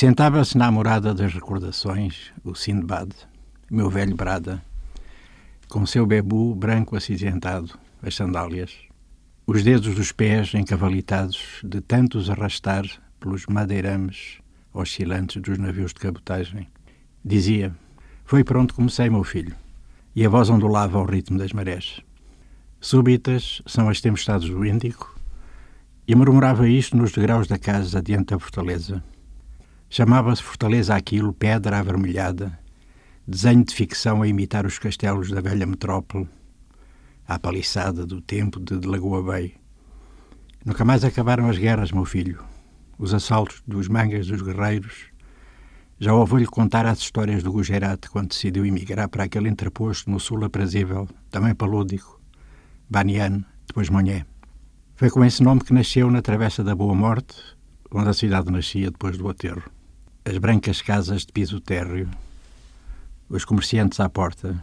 Sentava-se na morada das recordações o Sindbad, meu velho brada, com seu bebu branco acinzentado, as sandálias, os dedos dos pés encavalitados de tantos arrastar pelos madeirames oscilantes dos navios de cabotagem. Dizia: Foi pronto comecei, meu filho. E a voz ondulava ao ritmo das marés. Súbitas são as tempestades do Índico, e murmurava isto nos degraus da casa diante da fortaleza. Chamava-se fortaleza aquilo, pedra avermelhada, desenho de ficção a imitar os castelos da velha metrópole, à paliçada do tempo de Lagoa Bay. Nunca mais acabaram as guerras, meu filho. Os assaltos dos mangas dos guerreiros. Já ouvi-lhe contar as histórias do Gujarat quando decidiu emigrar para aquele interposto no sul aprazível, também palúdico, Banian, depois Monhé. Foi com esse nome que nasceu na Travessa da Boa Morte, onde a cidade nascia depois do aterro. As brancas casas de piso térreo, os comerciantes à porta,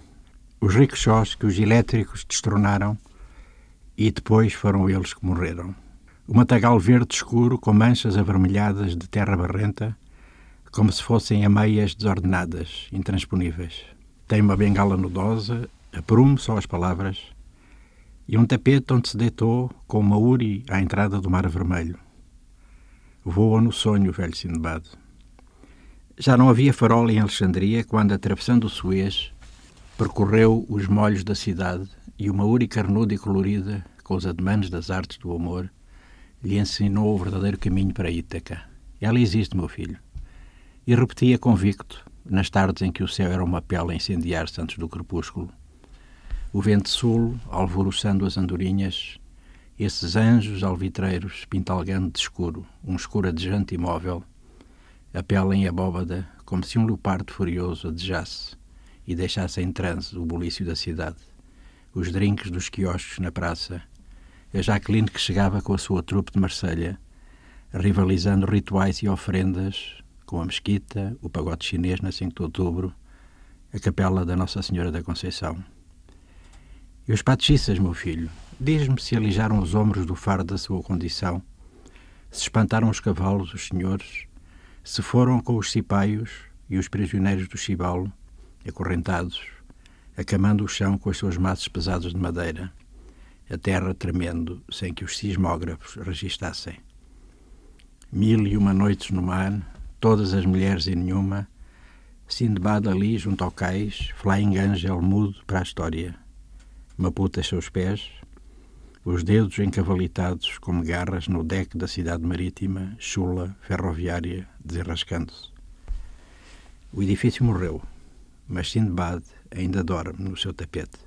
os rickshaws que os elétricos destronaram e depois foram eles que morreram. O matagal verde escuro com manchas avermelhadas de terra barrenta, como se fossem ameias desordenadas, intransponíveis. Tem uma bengala nudosa, aprume só as palavras, e um tapete onde se deitou com uma uri à entrada do Mar Vermelho. Voa no sonho velho Sindbad. Já não havia farol em Alexandria quando, atravessando o Suez, percorreu os molhos da cidade e uma uri carnuda e colorida, com os ademanes das artes do amor, lhe ensinou o verdadeiro caminho para Ítaca. Ela existe, meu filho. E repetia convicto, nas tardes em que o céu era uma pele a incendiar-se antes do crepúsculo. O vento sul, alvoroçando as andorinhas, esses anjos alvitreiros pintalgando de escuro, um escuro adjante imóvel, a pele em abóbada, como se um leopardo furioso adejasse e deixasse em transe o bulício da cidade, os drinques dos quiosques na praça, a Jacqueline que chegava com a sua trupe de Marselha, rivalizando rituais e ofrendas com a mesquita, o pagode chinês na 5 de outubro, a capela da Nossa Senhora da Conceição. E os patiças, meu filho, diz-me se alijaram os ombros do fardo da sua condição, se espantaram os cavalos, os senhores, se foram com os cipaios e os prisioneiros do chibalo, acorrentados, acamando o chão com os seus maços pesados de madeira, a terra tremendo sem que os sismógrafos registassem. Mil e uma noites no mar, todas as mulheres e nenhuma, Sindbad ali junto ao cais, Flying Angel mudo para a história. Maputa seus pés, os dedos encavalitados como garras no deck da cidade marítima, chula, ferroviária, desenrascando-se. O edifício morreu, mas Sindbad ainda dorme no seu tapete.